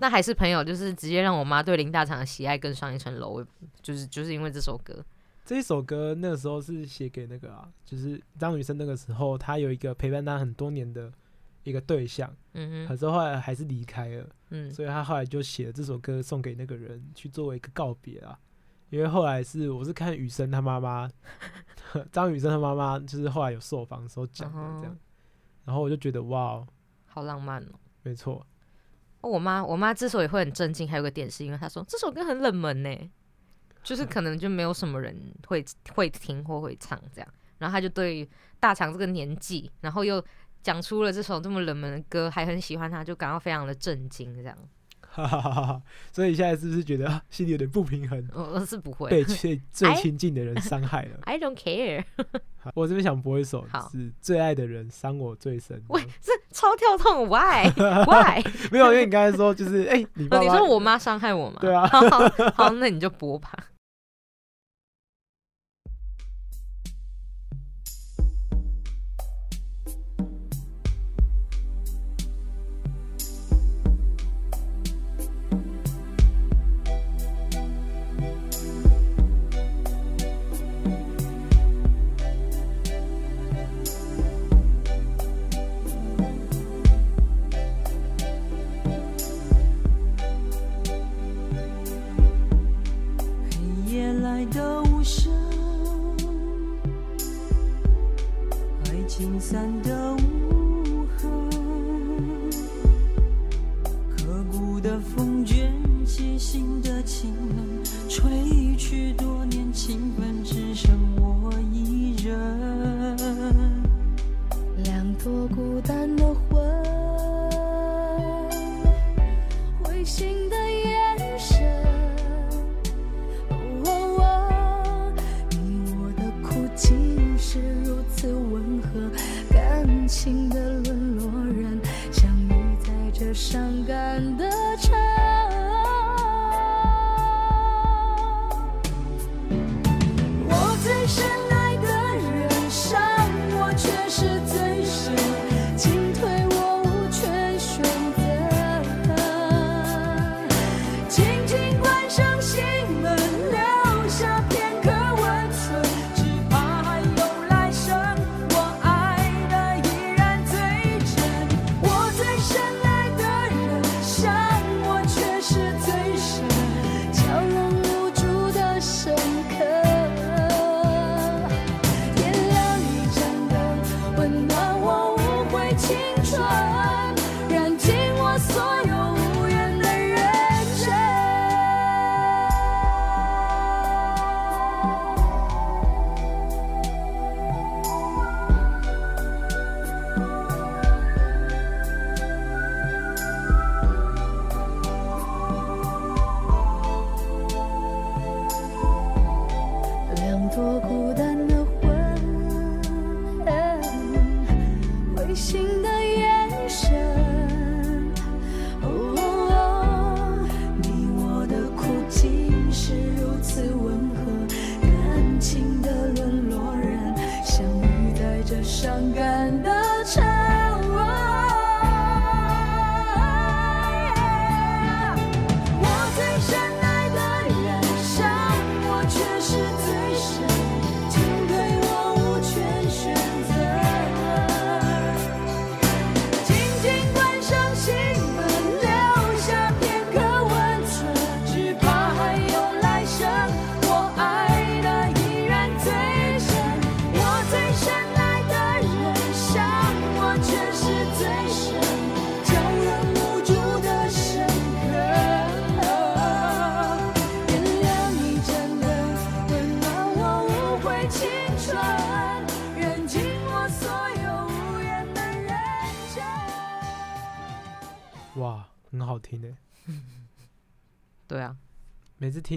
那还是朋友，就是直接让我妈对林大厂的喜爱更上一层楼，就是就是因为这首歌。这一首歌那个时候是写给那个啊，就是张雨生那个时候，他有一个陪伴他很多年的一个对象，嗯哼，可是后来还是离开了，嗯所以他后来就写了这首歌送给那个人，去作为一个告别啊。因为后来是我是看雨生他妈妈，张雨生他妈妈就是后来有受访的时候讲的这样哦，然后我就觉得哇哦，好浪漫哦。没错，我妈，我妈之所以会很震惊，还有个点是因为她说这首歌很冷门呢，就是可能就没有什么人会会听或会唱这样，然后她就对大肠这个年纪，然后又讲出了这首这么冷门的歌，还很喜欢他，就感到非常的震惊这样。哈哈哈哈。所以现在是不是觉得啊心里有点不平衡，我我是不会被最最哎亲近的人伤害了？，I don't care。我这边想播一首是最爱的人伤我最深。喂，这超跳痛，Why Why？没有，因为你刚才说就是哎、你爸哦，你说我妈伤害我吗？对啊 好好好，那你就播吧。爱的无声，爱情散的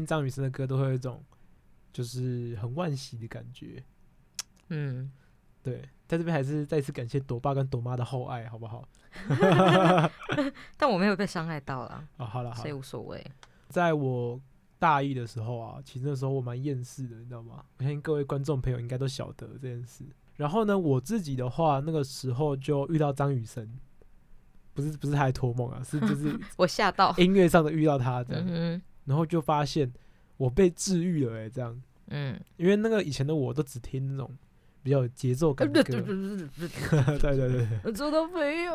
张雨生的歌，都会有一种就是很惋惜的感觉。嗯，对，在这边还是再次感谢朵爸跟朵妈的厚爱，好不好？但我没有被伤害到啦，啊，好了好所以，无所谓。在我大一的时候啊，其实那时候我蛮厌世的，你知道吗？我相信各位观众朋友应该都晓得这件事。然后呢，我自己的话，那个时候就遇到张雨生，不是不是他在托梦啊，是就是 我吓到。音乐上的遇到他这样，然后就发现我被治愈了哎、这样，嗯，因为那个以前的我都只听那种比较有节奏感的歌，对对对 对，我做到没有，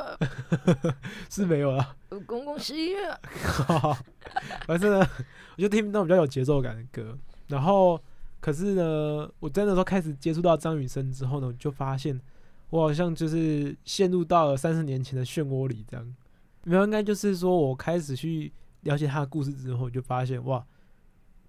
是没有了。公公喜悦。反正呢，我就听那种比较有节奏感的歌。然后，可是呢，我在那时候开始接触到张雨生之后呢，我就发现我好像就是陷入到了三十年前的漩涡里，这样。没有，应该就是说我开始去了解他的故事之后，你就发现哇，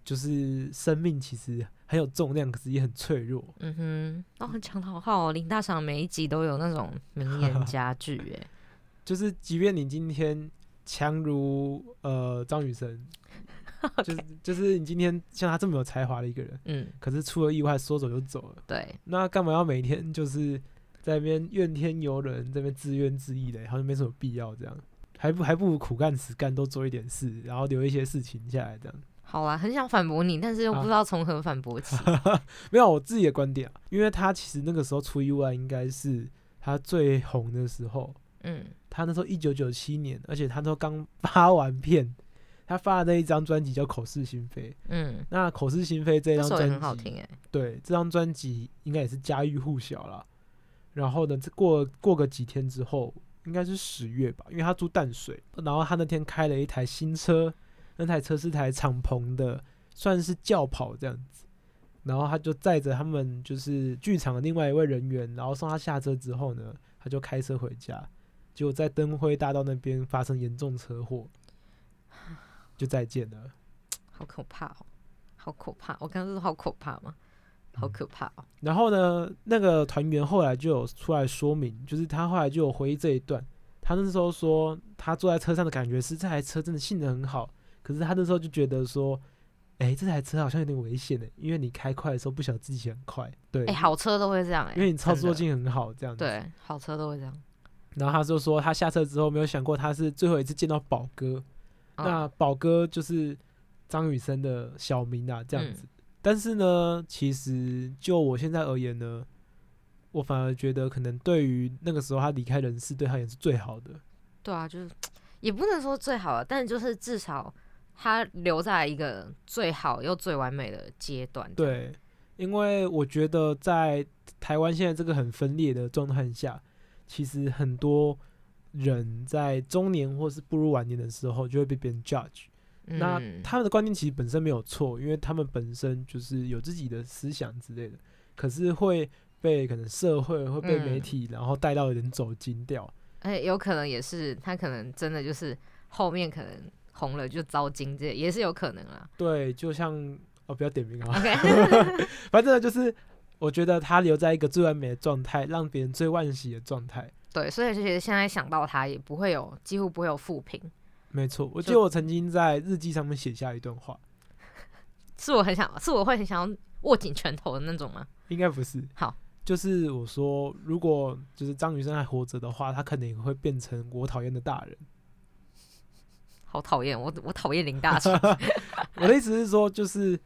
就是生命其实很有重量，可是也很脆弱。嗯哼，哦，讲的好好哦，林大赏每一集都有那种名言佳句，哎，就是即便你今天强如呃张雨生，就是就是你今天像他这么有才华的一个人，嗯，可是出了意外说走就走了，对，那干嘛要每天就是在那边怨天尤人，在那边自怨自艾的，好像没什么必要这样，还不还不如苦干实干，多做一点事，然后留一些事情下来这样。好啊，很想反驳你，但是又不知道从何反驳起。没有我自己的观点啊，因为他其实那个时候出意外应该是他最红的时候，嗯他那时候一九九七年，而且他都刚 发完片，他发的那一张专辑叫《口是心非》。嗯，那《口是心非》这张专辑很好听哎。对，这张专辑应该也是家喻户晓了。然后呢，这过过个几天之后，应该是十月吧，因为他住淡水，然后他那天开了一台新车，那台车是台敞篷的，算是轿跑这样子。然后他就载着他们就是剧场的另外一位人员，然后送他下车之后呢，他就开车回家，结果在灯辉大道那边发生严重车祸，就再见了。好可怕哦，好可怕！我刚刚说好可怕吗？好可怕哦。然后呢，那个团员后来就有出来说明，就是他后来就有回忆这一段。他那时候说，他坐在车上的感觉是这台车真的性能很好，可是他那时候就觉得说，哎、这台车好像有点危险的，因为你开快的时候不晓得自己很快，对，哎，好车都会这样哎，因为你操作性很好这样子。对，好车都会这样。然后他就说，他下车之后没有想过他是最后一次见到宝哥，嗯那宝哥就是张雨生的小名啊，这样嗯子。但是呢，其实就我现在而言呢，我反而觉得可能对于那个时候他离开人世，对他也是最好的。对啊，就是也不能说最好了，但就是至少他留在一个最好又最完美的阶段。，对，因为我觉得在台湾现在这个很分裂的状态下，其实很多人在中年或是步入晚年的时候，就会被别人 judge。那嗯他们的观念其实本身没有错，因为他们本身就是有自己的思想之类的，可是会被可能社会会被媒嗯体然后带到有点走精掉。哎，有可能也是他可能真的就是后面可能红了就遭金，这也是有可能啊。对，就像哦，不要点名啊，OK，反正呢就是我觉得他留在一个最完美的状态，让别人最惋惜的状态。对，所以就觉得现在想到他也不会有，几乎不会有负评。没错，我记得我曾经在日记上面写下一段话，是我很想，是我会很想要握紧拳头的那种吗？应该不是。好，就是我说，如果就是张雨生还活着的话，他可能也会变成我讨厌的大人。好讨厌我，我讨厌林大成。我的意思是说，就是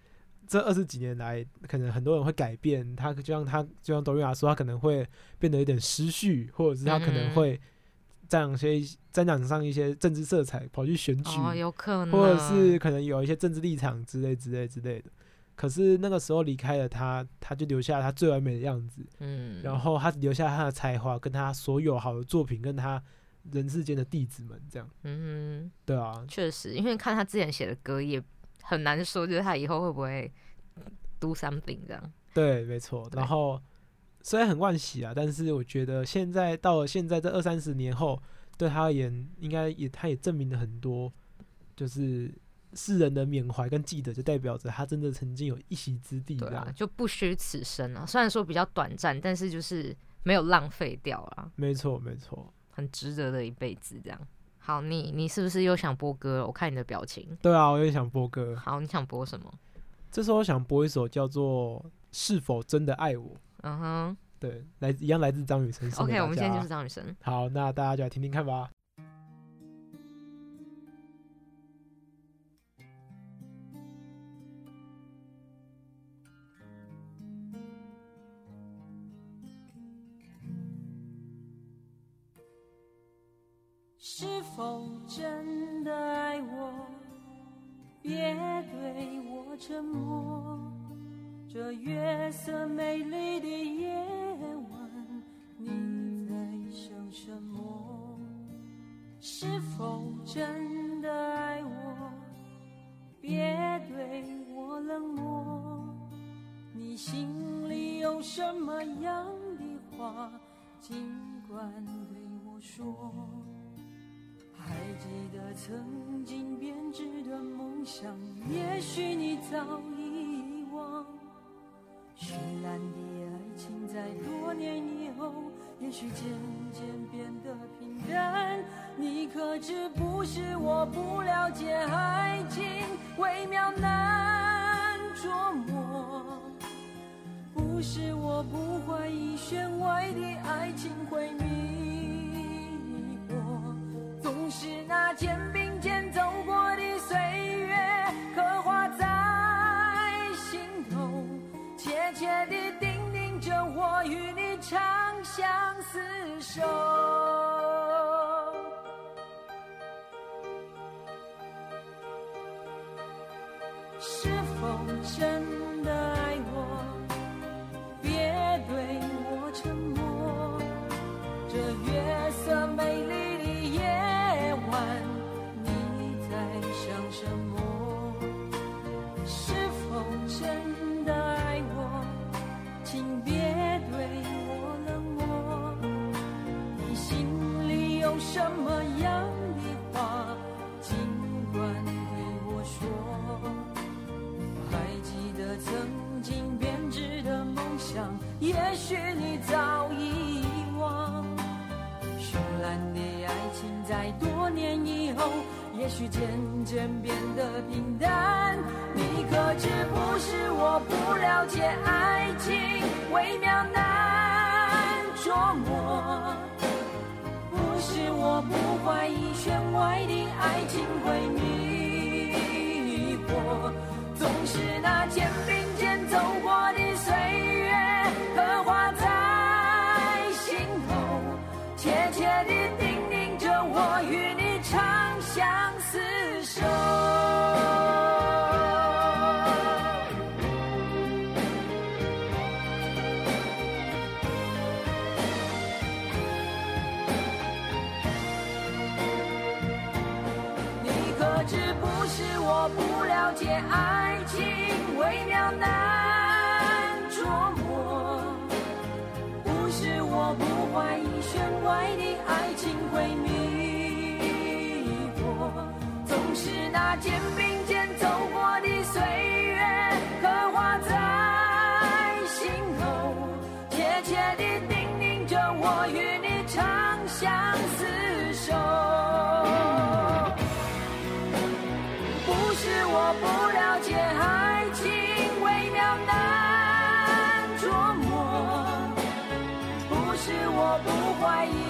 这二十几年来，可能很多人会改变，他就像他就像董瑞雅说，他可能会变得有点失序，或者是他可能嗯会沾上些沾染上一些政治色彩，跑去选举，哦，有可能，或者是可能有一些政治立场之类之类之类的。可是那个时候离开了他，他就留下他最完美的样子，嗯，然后他留下他的才华，跟他所有好的作品，跟他人世间的弟子们，这样嗯，对啊，确实，因为看他之前写的歌也很难说，就是他以后会不会 do something 这样。对，没错。然后虽然很惋惜啊，但是我觉得现在到了现在这二三十年后，对他而言，应该也他也证明了很多，就是世人的缅怀跟记得，就代表着他真的曾经有一席之地。对啊，就不虚此生啊。虽然说比较短暂，但是就是没有浪费掉啊，没错，没错。很值得的一辈子这样。好，你你是不是又想播歌了？我看你的表情。对啊，我也想播歌。好，你想播什么？这时候我想播一首叫做《是否真的爱我》，嗯哼对，来一样来自张雨生。，OK，我们现在就是张雨生。好，那大家就来听听看吧。是否真的爱我？别对我沉默。这月色美丽的夜晚，你在想什么？是否真的爱我？别对我冷漠。你心里有什么样的话，尽管对我说。还记得曾经编织的梦想，也许你早已遗忘。绚烂的爱情在多年以后，也许渐渐变得平淡。你可知不是我不了解爱情，微妙难捉摸。不是我不怀疑弦外的爱情会迷惑。总是那肩切切地叮咛着我与你长相厮守。是否真许你早已遗忘。绚烂的爱情在多年以后，也许渐渐变得平淡。你可知不是我不了解爱情，微妙难捉摸。不是我不怀疑弦外的爱情会迷惑。总是那肩并肩走过切切地叮咛着我与你长相厮守。你可知不是我不了解爱情，微妙难我不怀疑弦外的爱情会迷惑，总是那肩并肩走过的岁月，刻画在心头，切切地叮咛着我与你长相厮守。不是我不了解爱我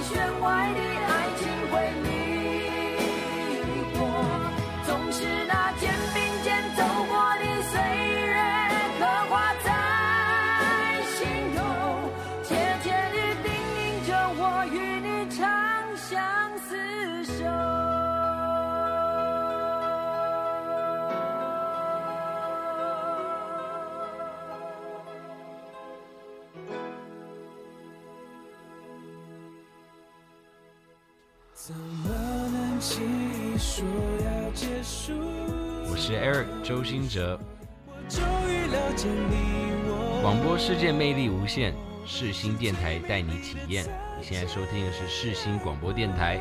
我是 Eric 周兴哲，我终于了解你我。广播世界魅力无限，世新电台带你体验。你现在收听的是世新广播电台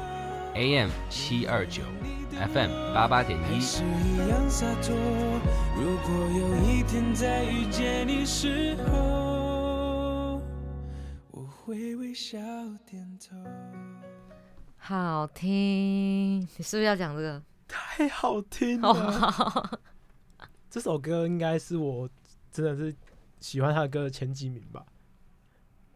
，AM 七二九，FM 八八点一。还是一样洒脱。如果有一天再遇见你时候，我会微笑点头。好听，你是不是要讲这个？太好听了，哦，这首歌应该是我真的是喜欢他的歌的前几名吧。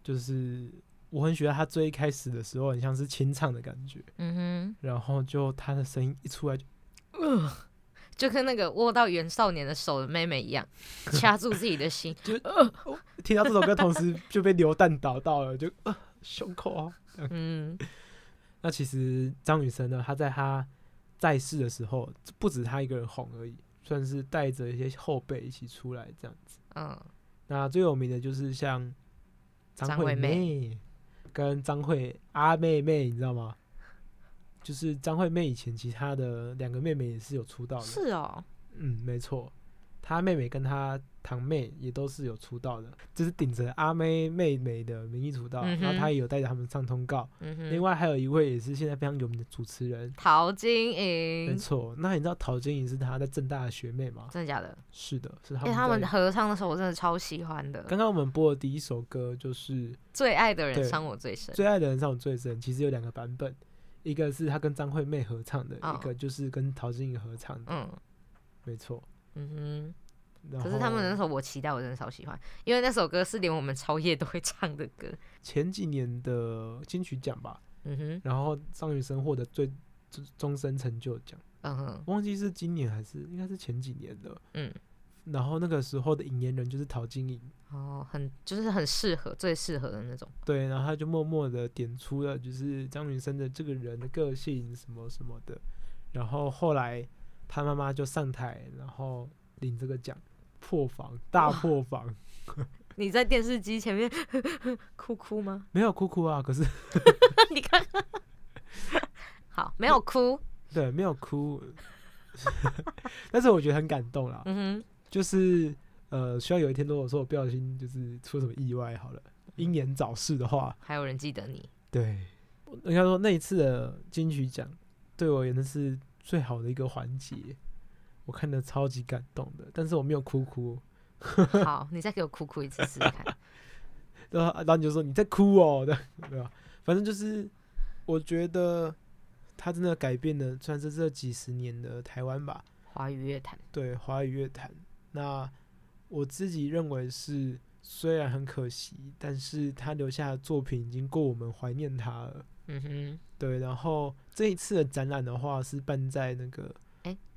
就是我很喜欢他最一开始的时候，很像是清唱的感觉，嗯哼然后就他的声音一出来就，跟那个握到袁少年的手的妹妹一样，掐住自己的心。听到这首歌同时就被流弹倒到了，就呃胸口啊。嗯那其实张雨生呢，他在他在世的时候，不止他一个人红而已，算是带着一些后辈一起出来这样子。嗯，那最有名的就是像张惠妹妹。跟张惠阿妹妹，你知道吗？就是张惠妹以前其他的两个妹妹也是有出道的，是哦，嗯，没错，她妹妹跟他堂妹也都是有出道的，就是顶着阿妹妹妹的名义出道，嗯然后他也有带着他们上通告。嗯。另外还有一位也是现在非常有名的主持人，陶晶莹没，错。那你知道陶晶莹是他在正大的学妹吗？真的假的？是的，是他哎、们。他们合唱的时候，我真的超喜欢的。刚刚我们播的第一首歌就是最爱的人伤我最深。最爱的人伤我最深，其实有两个版本，一个是他跟张惠妹合唱的，哦一个就是跟陶晶莹合唱的，嗯没错。嗯哼，可是他们那后时候我期待，我真的超喜欢，因为那首歌是连我们超夜都会唱的歌。前几年的金曲奖吧，嗯哼，然后张雨生获得最终终身成就奖，嗯哼，忘记是今年还是应该是前几年的。嗯，然后那个时候的引言人就是陶晶莹，哦，很就是很适合，最适合的那种。对，然后他就默默的点出了就是张雨生的这个人的个性什么什么的，然后后来他妈妈就上台，然后领这个奖，破防大破防，你在电视机前面 哭哭吗？没有哭哭啊，可是 你看，好，没有哭。对没有哭，但是我觉得很感动啦，嗯哼。就是呃，希望有一天如果说我不小心就是出什么意外好了，英年早逝的话，还有人记得你。对，应该说那一次的金曲奖对我而言那是最好的一个环节，我看的超级感动的，但是我没有哭哭，好，你再给我哭哭一次试试看。然后然后你就说你在哭哦，对对吧？反正就是我觉得他真的改变了算是这几十年的台湾吧，华语乐坛，对华语乐坛。那我自己认为是，虽然很可惜，但是他留下的作品已经够我们怀念他了。嗯哼，对，然后这一次的展览的话是办在那个，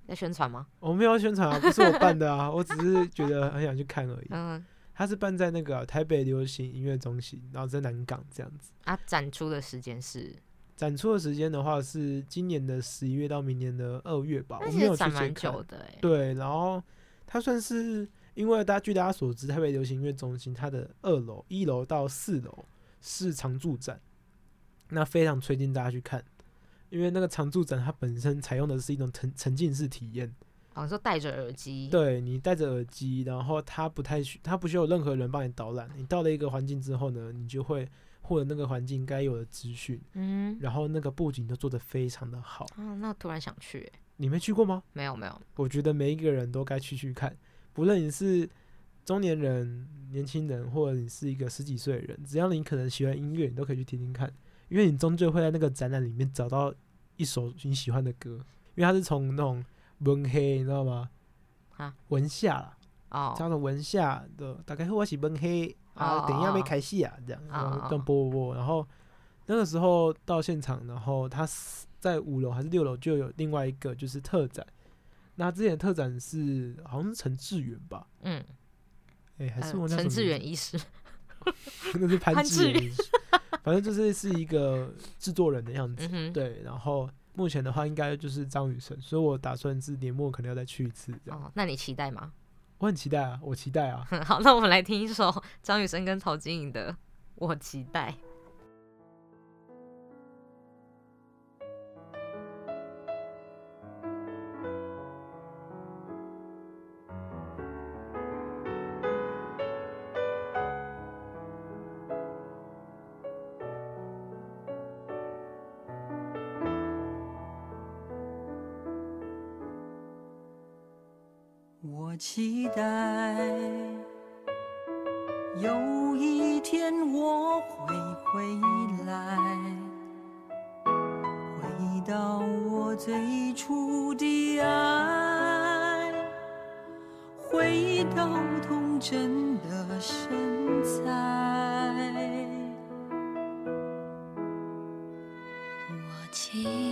在宣传吗？我没有宣传啊，不是我办的啊，我只是觉得很想去看而已。嗯，它是办在那个台北流行音乐中心，然后在南港这样子。啊，展出的时间是，展出的时间的话是今年的十一月到明年的二月吧，那我没有去蛮久。的哎。对，然后它算是因为大家据大家所知，台北流行音乐中心它的二楼、一楼到四楼是常驻展，那非常推荐大家去看，因为那个常驻展它本身采用的是一种沉沉浸式体验，哦，你说戴着耳机，对你戴着耳机，然后它不太需它不需要任何人帮你导览，你到了一个环境之后呢，你就会获得那个环境该有的资讯，嗯，然后那个布景都做得非常的好，啊，那突然想去欸，你没去过吗？没有没有，我觉得每一个人都该去去看，不论你是中年人、年轻人，或者你是一个十几岁的人，只要你可能喜欢音乐，你都可以去听听看，因为你终究会在那个展览里面找到一首你喜欢的歌，因为它是从那种文黑，你知道吗？啊，文夏啦，哦，叫做文夏的，大概我是文黑啊，哦等一下没开戏啊，这样，然后哦这样播播播，然后那个时候到现场，然后他在五楼还是六楼就有另外一个就是特展。那之前的特展是好像是陈志远吧？嗯，哎、还是呃我那陈志远医师，那是潘志远，反正就是是一个制作人的样子。嗯，对，然后目前的话应该就是张雨生，所以我打算是年末可能要再去一次，这样。哦，那你期待吗？我很期待啊，我期待啊。好，那我们来听一首张雨生跟曹晶莹的《我期待》。期待有一天我会回来，回到我最初的爱。回到童真的身材。我期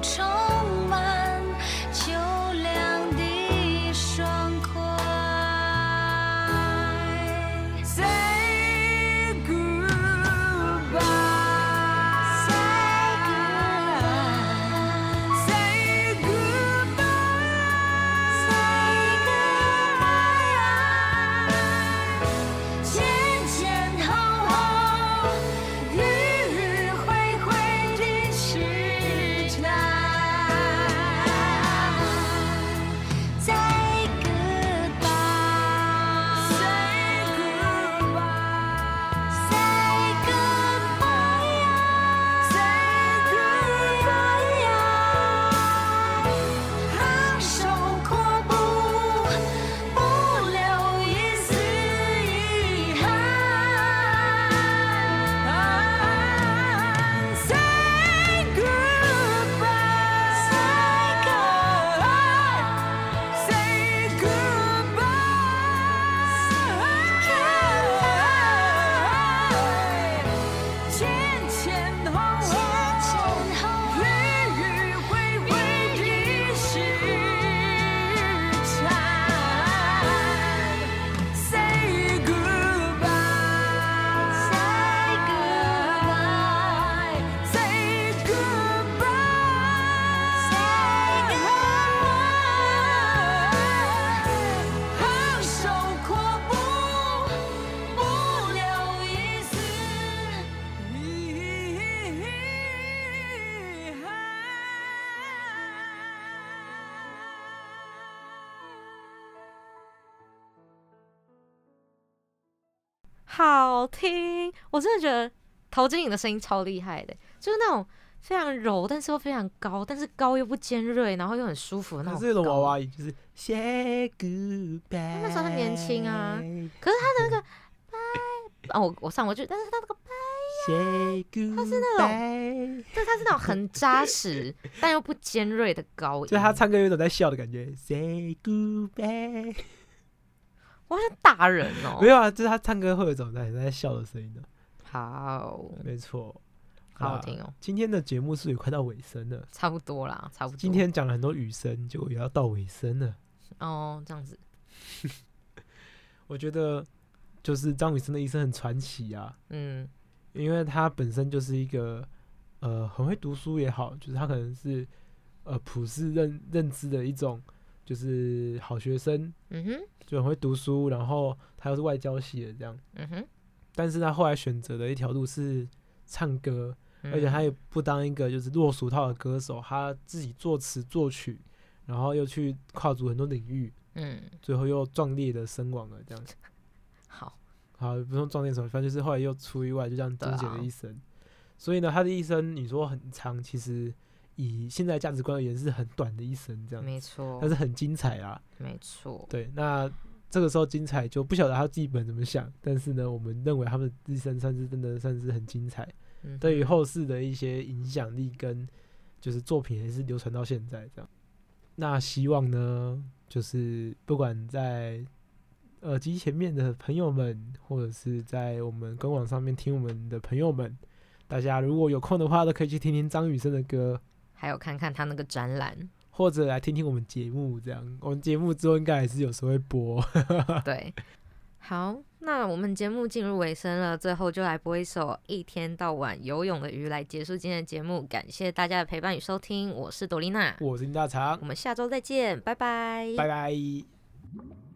能好听，我真的觉得陶晶莹的声音超厉害的，就是那种非常柔，但是又非常高，但是高又不尖锐，然后又很舒服的那种。可是有种娃娃音，就是 say goodbye。那时候他年轻啊可是他的那个拜，哦，我我上过去，但是他那个拜 Say goodbye，他是那种对他是那种很扎实但又不尖锐的高音，就是他唱歌有一种在笑的感觉。Say goodbye，我想打人哦没。有啊，就是他唱歌会有一种在在笑的声音的。好，没错，啊好好听哦，今天的节目是也快到尾声了，差不多啦，差不多。今天讲了很多雨声，结果也要到尾声了。哦，这样子，我觉得就是张雨生的一生很传奇啊，嗯因为他本身就是一个呃很会读书也好，就是他可能是呃普世认认知的一种就是好学生，嗯哼，就很会读书，然后他又是外交系的这样，嗯哼，但是他后来选择的一条路是唱歌，嗯。而且他也不当一个就是落俗套的歌手，他自己作词作曲，然后又去跨足很多领域，嗯，最后又壮烈的身亡了这样。好，好，不用壮烈什么，反正就是后来又出意外，就这样终结了一生。所以呢，他的一生你说很长，其实以现在价值观而言是很短的一生，这样，没错但，是很精彩啊。没错，对，那这个时候精彩就不晓得他自己本人怎么想，但是呢，我们认为他们的一生算是真的算是很精彩，嗯对于后世的一些影响力跟就是作品也是流传到现在这样。那希望呢，就是不管在耳机前面的朋友们，或者是在我们官网上面听我们的朋友们，大家如果有空的话，都可以去听听张雨生的歌，还有看看他那个展览，或者来听听我们节目。这样，我们节目之后应该还是有时候会播。对。好，那我们节目进入尾声了，最后就来播一首《一天到晚游泳的鱼》来结束今天的节目。感谢大家的陪伴与收听，我是朵丽娜，我是林大肠我，们下周再见，拜拜，拜拜。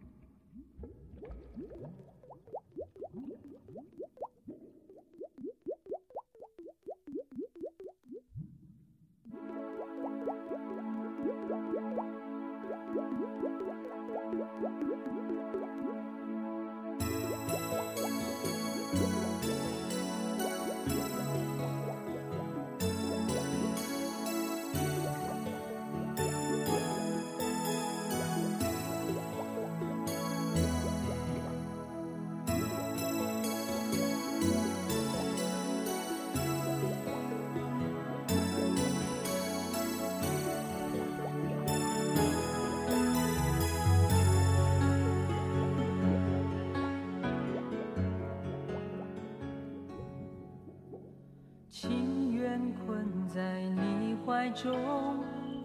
中，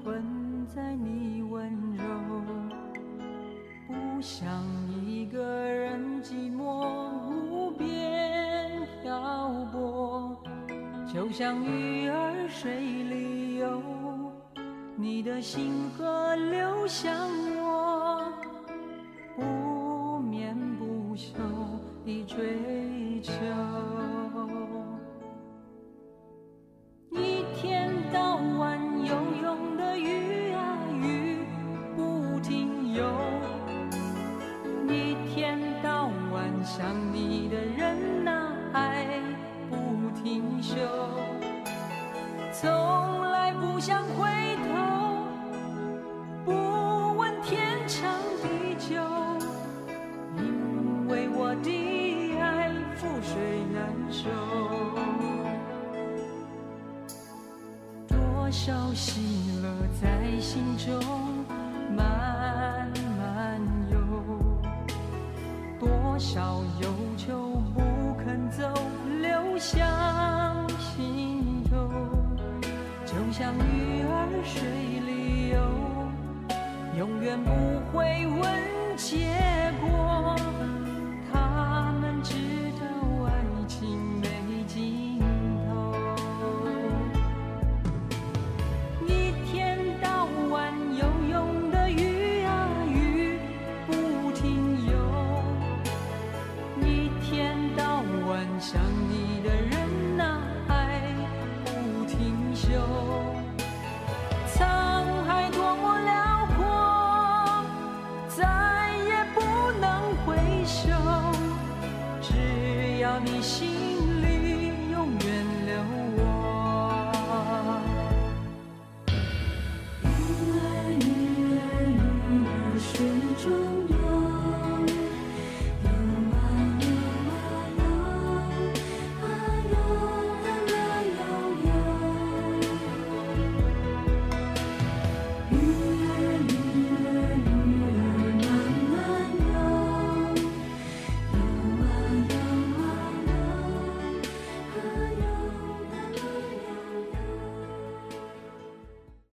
困在你温柔，不想一个人寂寞无边漂泊，就像鱼儿水里游，你的心河流向我，你的人呐、还不停休，从来不想回头，